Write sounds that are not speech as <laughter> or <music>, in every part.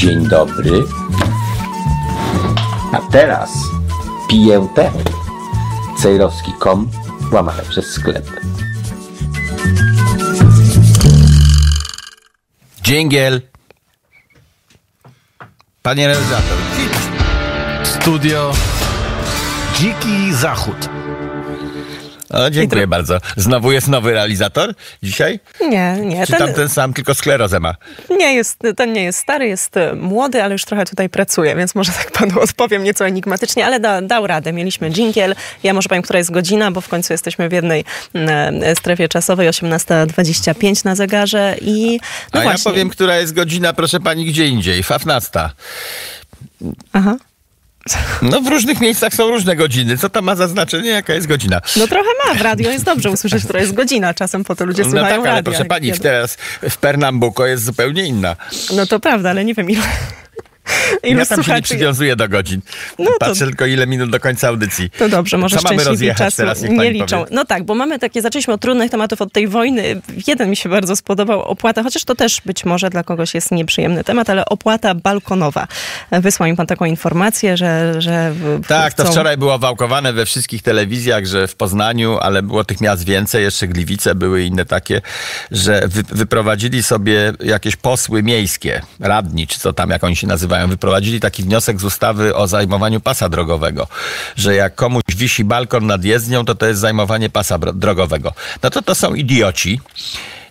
Dzień dobry. A teraz piję te. Cejrowski.com łamane przez sklep. Dżingiel. Panie realizator. Studio Dziki Zachód. O, dziękuję bardzo. Znowu jest nowy realizator dzisiaj? Nie, nie. Czy tam ten sam, tylko sklerozę ma? nie jest, ten nie jest stary, jest e, młody, ale już trochę tutaj pracuje, więc może tak panu <laughs> odpowiem nieco enigmatycznie, ale da, dał radę. Mieliśmy dżingiel. Ja może powiem, która jest godzina, bo w końcu jesteśmy w jednej e, strefie czasowej, 18.25 na zegarze i no A właśnie. ja powiem, która jest godzina, proszę pani, gdzie indziej. Fafnasta. Aha. No w różnych miejscach są różne godziny. Co to ma za znaczenie, jaka jest godzina? No trochę ma, w radio jest dobrze usłyszeć, która jest godzina. Czasem po to ludzie No słuchają tak, ale radia. proszę pani, jak- teraz w Pernambuco jest zupełnie inna. No to prawda, ale nie wiem ilu, ilu Ja tam się nie słuchaczy... przywiązuję do godzin. No to- Patrzę tylko ile minut do końca audycji. To dobrze, może Co mamy rozjechać czasu teraz, niech nie liczą. powie. No tak, bo mamy takie, zaczęliśmy od trudnych tematów od tej wojny. Jeden mi się bardzo spodobał, opłata, chociaż to też być może dla kogoś jest nieprzyjemny temat, ale opłata balkonowa. Wysłał mi pan taką informację, że... że Tak, to chcą- wczoraj było wałkowane we wszystkich telewizjach, że w Poznaniu, ale było tych miast więcej, jeszcze Gliwice były inne takie, że wy, wyprowadzili sobie jakieś posły miejskie, radni, czy co tam, jak oni się nazywają, wyprowadzili taki wniosek z ustawy o zajmowaniu pasa drogowego, że jak komuś wisi balkon nad jezdnią, to to jest zajmowanie pasa drogowego. No to to są idioci,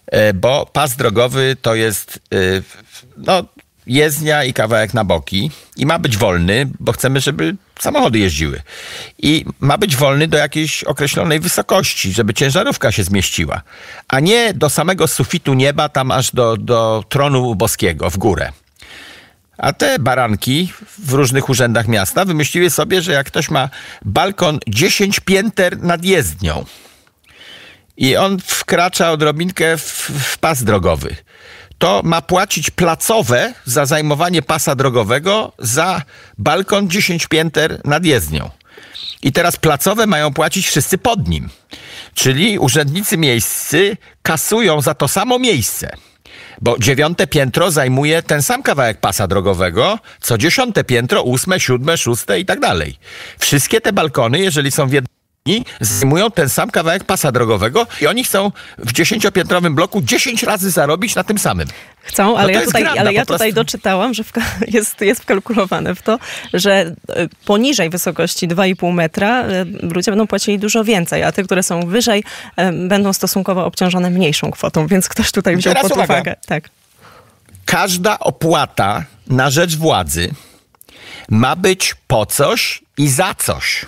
e, bo pas drogowy to jest, e, no, jezdnia i kawałek na boki i ma być wolny, bo chcemy, żeby samochody jeździły. I ma być wolny do jakiejś określonej wysokości, żeby ciężarówka się zmieściła, a nie do samego sufitu nieba, tam aż do, do tronu boskiego w górę. A te baranki w różnych urzędach miasta wymyśliły sobie, że jak ktoś ma balkon 10 pięter nad jezdnią i on wkracza odrobinkę w, w pas drogowy, to ma płacić placowe za zajmowanie pasa drogowego za balkon 10 pięter nad jezdnią. I teraz placowe mają płacić wszyscy pod nim. Czyli urzędnicy miejscy kasują za to samo miejsce. Bo dziewiąte piętro zajmuje ten sam kawałek pasa drogowego, co dziesiąte piętro, ósme, siódme, szóste i tak dalej. Wszystkie te balkony, jeżeli są w jednym zajmują ten sam kawałek pasa drogowego i oni chcą w dziesięciopiętrowym bloku 10 razy zarobić na tym samym. Chcą, ale to ja tutaj, granda, ale ja tutaj doczytałam, że wka- <laughs> jest, jest wkalkulowane w to, że e, poniżej wysokości 2,5 metra e, ludzie będą płacili dużo więcej, a te, które są wyżej, e, będą stosunkowo obciążone mniejszą kwotą, więc ktoś tutaj wziął Teraz pod uwaga. uwagę. Tak. każda opłata na rzecz władzy ma być po coś i za coś.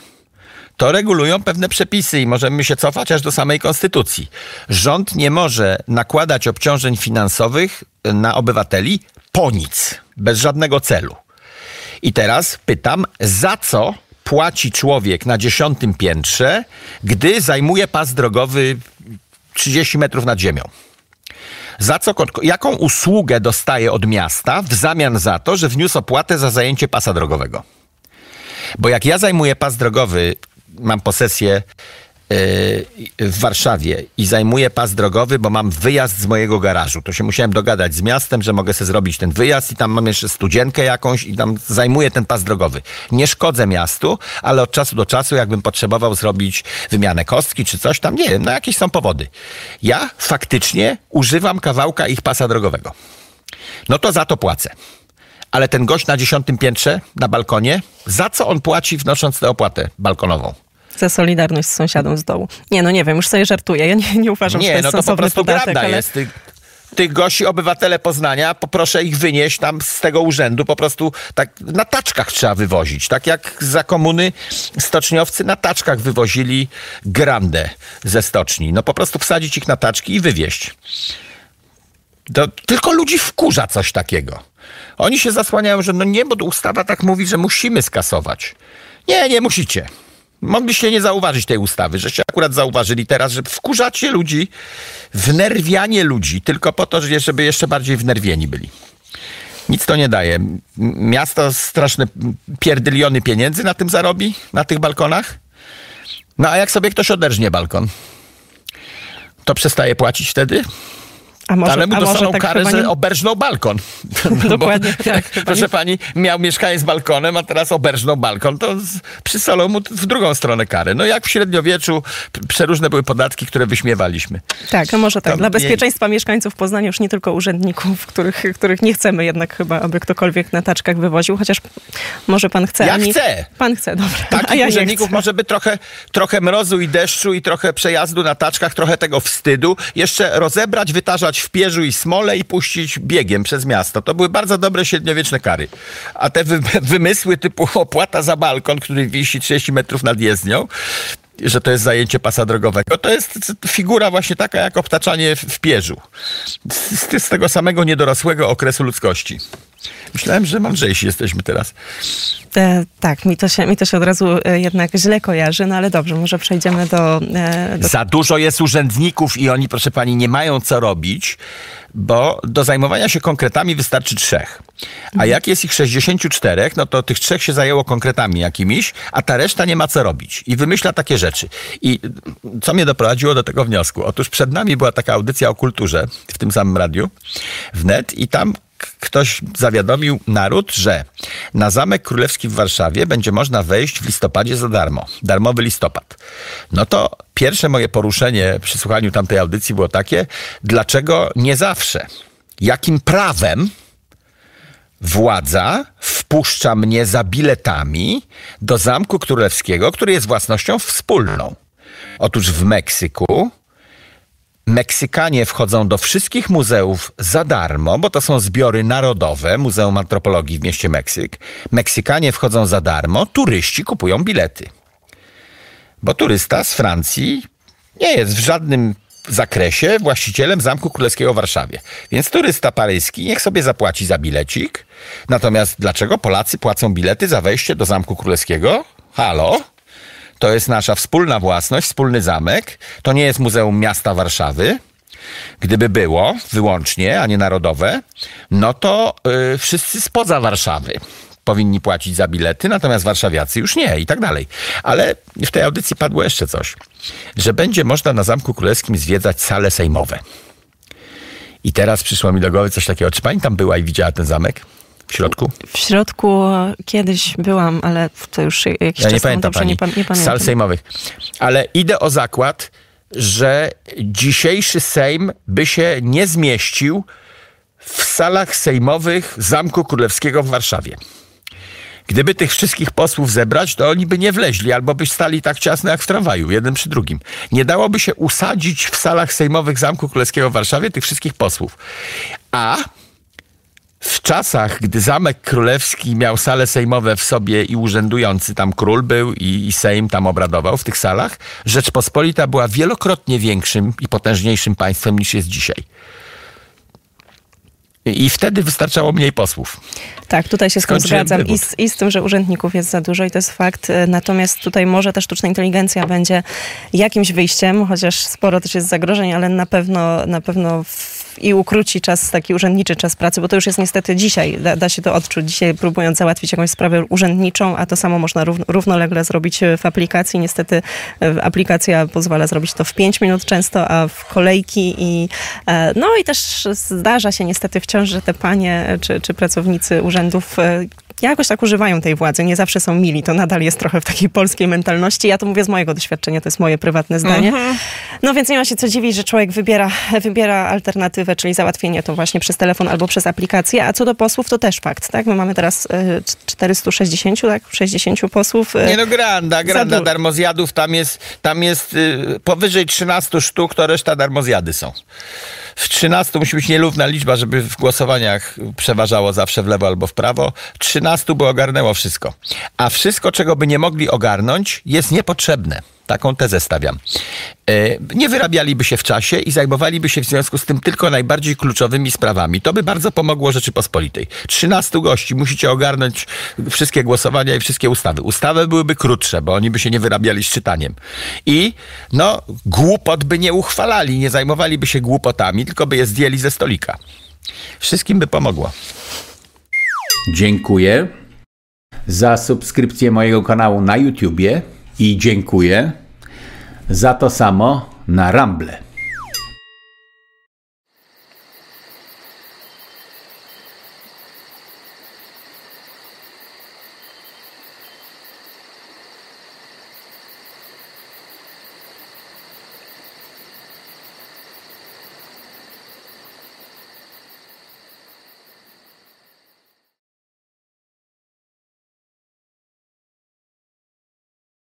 To regulują pewne przepisy i możemy się cofać aż do samej konstytucji. Rząd nie może nakładać obciążeń finansowych na obywateli po nic, bez żadnego celu. I teraz pytam, za co płaci człowiek na dziesiątym piętrze, gdy zajmuje pas drogowy 30 metrów nad ziemią? Za co, jaką usługę dostaje od miasta w zamian za to, że wniósł opłatę za zajęcie pasa drogowego? Bo jak ja zajmuję pas drogowy, mam posesję yy, w Warszawie i zajmuję pas drogowy, bo mam wyjazd z mojego garażu. To się musiałem dogadać z miastem, że mogę sobie zrobić ten wyjazd i tam mam jeszcze studzienkę jakąś i tam zajmuję ten pas drogowy. Nie szkodzę miastu, ale od czasu do czasu, jakbym potrzebował zrobić wymianę kostki czy coś tam, nie wiem, no jakieś są powody. Ja faktycznie używam kawałka ich pasa drogowego. No to za to płacę. Ale ten gość na dziesiątym piętrze, na balkonie, za co on płaci wnosząc tę opłatę balkonową? Za solidarność z sąsiadą z dołu. Nie, no nie wiem, już sobie żartuję. Ja nie, nie uważam, że to Nie, jest no to po prostu podatek, prawda ale... jest. Tych, tych gości, obywatele Poznania, poproszę ich wynieść tam z tego urzędu, po prostu tak na taczkach trzeba wywozić. Tak jak za komuny stoczniowcy na taczkach wywozili grandę ze stoczni. No po prostu wsadzić ich na taczki i wywieźć. To tylko ludzi wkurza coś takiego. Oni się zasłaniają, że no nie, bo ustawa tak mówi, że musimy skasować. Nie, nie musicie. Mogliście nie zauważyć tej ustawy, żeście akurat zauważyli teraz, że wkurzacie ludzi, wnerwianie ludzi, tylko po to, że- żeby jeszcze bardziej wnerwieni byli. Nic to nie daje. Miasto straszne pierdyliony pieniędzy na tym zarobi, na tych balkonach. No a jak sobie ktoś oderżnie balkon, to przestaje płacić wtedy? A może- Ale mu dostaną tak karę, chyba że nie- oberżnął balkon. <laughs> Dokładnie <laughs> tak, chyba Proszę nie- pani, miał mieszkanie z balkonem, a teraz oberżnął balkon, to z, przysolą mu w drugą stronę kary. No jak w średniowieczu przeróżne były podatki, które wyśmiewaliśmy. Tak, a może tak. Tam Dla bezpieczeństwa mieszkańców Poznania już nie tylko urzędników, których, których nie chcemy jednak chyba, aby ktokolwiek na taczkach wywoził, chociaż może pan chce. Ja ani- chcę. Pan chce, dobra. Takich ja nie urzędników chcę. może być trochę, trochę mrozu i deszczu i trochę przejazdu na taczkach, trochę tego wstydu. Jeszcze rozebrać, wytarzać w pierzu i smole i puścić biegiem przez miasto. To były bardzo dobre średniowieczne kary. A te wy, wymysły typu <laughs> opłata za balkon, który wisi 30 metrów nad jezdnią, że to jest zajęcie pasa drogowego. To jest figura właśnie taka jak obtaczanie w pierzu. Z, z tego samego niedorosłego okresu ludzkości. Myślałem, że mądrzejsi jesteśmy teraz. E, tak, mi to, się, mi to się od razu e, jednak źle kojarzy, no ale dobrze, może przejdziemy do... E, do Za dużo jest urzędników i oni, proszę pani, nie mają co robić, bo do zajmowania się konkretami wystarczy trzech. A jak jest ich 64, no to tych trzech się zajęło konkretami jakimiś, a ta reszta nie ma co robić. I wymyśla takie rzeczy. I co mnie doprowadziło do tego wniosku? Otóż przed nami była taka audycja o kulturze w tym samym radiu, wnet, i tam ktoś zawiadomił naród, że na Zamek Królewski w Warszawie będzie można wejść w listopadzie za darmo. Darmowy listopad. No to pierwsze moje poruszenie przy słuchaniu tamtej audycji było takie, dlaczego nie zawsze? Jakim prawem władza wpuszcza mnie za biletami do Zamku Królewskiego, który jest własnością wspólną? Otóż w Meksyku Meksykanie wchodzą do wszystkich muzeów za darmo, bo to są zbiory narodowe, Muzeum Antropologii w mieście Meksyk. Meksykanie wchodzą za darmo, turyści kupują bilety. Bo turysta z Francji nie jest w żadnym zakresie właścicielem Zamku Królewskiego w Warszawie. Więc turysta paryski niech sobie zapłaci za bilecik. Natomiast dlaczego Polacy płacą bilety za wejście do Zamku Królewskiego? Halo? To jest nasza wspólna własność, wspólny zamek. To nie jest Muzeum Miasta Warszawy. Gdyby było wyłącznie, a nie narodowe, no to y, wszyscy spoza Warszawy powinni płacić za bilety, natomiast warszawiacy już nie i tak dalej. Ale w tej audycji padło jeszcze coś, że będzie można na Zamku Królewskim zwiedzać sale sejmowe. I teraz przyszło mi do głowy coś takiego. Czy pani tam była i widziała ten zamek w środku? W środku kiedyś byłam, ale to już jakiś Ja czas nie pamiętam dobrze, nie, pa, nie pamiętam. sal sejmowych. Ale idę o zakład, że dzisiejszy Sejm by się nie zmieścił w salach sejmowych Zamku Królewskiego w Warszawie. Gdyby tych wszystkich posłów zebrać, to oni by nie wleźli, albo by stali tak ciasno jak w tramwaju, jeden przy drugim. Nie dałoby się usadzić w salach sejmowych Zamku Królewskiego w Warszawie tych wszystkich posłów. A w czasach, gdy Zamek Królewski miał sale sejmowe w sobie i urzędujący tam król był i, i Sejm tam obradował w tych salach, Rzeczpospolita była wielokrotnie większym i potężniejszym państwem niż jest dzisiaj. I, wtedy wystarczało mniej posłów. Tak, tutaj się Skończyłem zgadzam. I z, I z tym, że urzędników jest za dużo i to jest fakt. E, Natomiast tutaj może ta sztuczna inteligencja będzie jakimś wyjściem, chociaż sporo też jest zagrożeń, ale na pewno, na pewno w, i ukróci czas, taki urzędniczy czas pracy, bo to już jest niestety dzisiaj, da, da się to odczuć. Dzisiaj próbując załatwić jakąś sprawę urzędniczą, a to samo można rów, równolegle zrobić e, w aplikacji. Niestety e, aplikacja pozwala zrobić to w 5 minut często, a w kolejki i e, no i też zdarza się niestety wciąż, że te panie czy, czy pracownicy urzędów jakoś tak używają tej władzy. Nie zawsze są mili. To nadal jest trochę w takiej polskiej mentalności. Ja to mówię z mojego doświadczenia, to jest moje prywatne zdanie. No więc nie ma się co dziwić, że człowiek wybiera, wybiera alternatywę, czyli załatwienie to właśnie przez telefon albo przez aplikację. A co do posłów, to też fakt, tak? My mamy teraz e, 460, tak? 60 posłów. e, Nie no, granda, granda darmozjadów, tam jest, tam jest y, powyżej 13 sztuk, to reszta darmozjady są. W 13 musi być nierówna liczba, żeby w głosowaniach przeważało zawsze w lewo albo w prawo. 13 by ogarnęło wszystko. A wszystko, czego by nie mogli ogarnąć, jest niepotrzebne. Taką tezę stawiam. E, Nie wyrabialiby się w czasie i zajmowaliby się w związku z tym tylko najbardziej kluczowymi sprawami. To by bardzo pomogło Rzeczypospolitej. 13 gości, musicie ogarnąć wszystkie głosowania i wszystkie ustawy. Ustawy byłyby krótsze, bo oni by się nie wyrabiali z czytaniem. I no, głupot by nie uchwalali, nie zajmowaliby się głupotami, tylko by je zdjęli ze stolika. Wszystkim by pomogło. Dziękuję za subskrypcję mojego kanału na YouTubie i dziękuję za to samo na Rumble.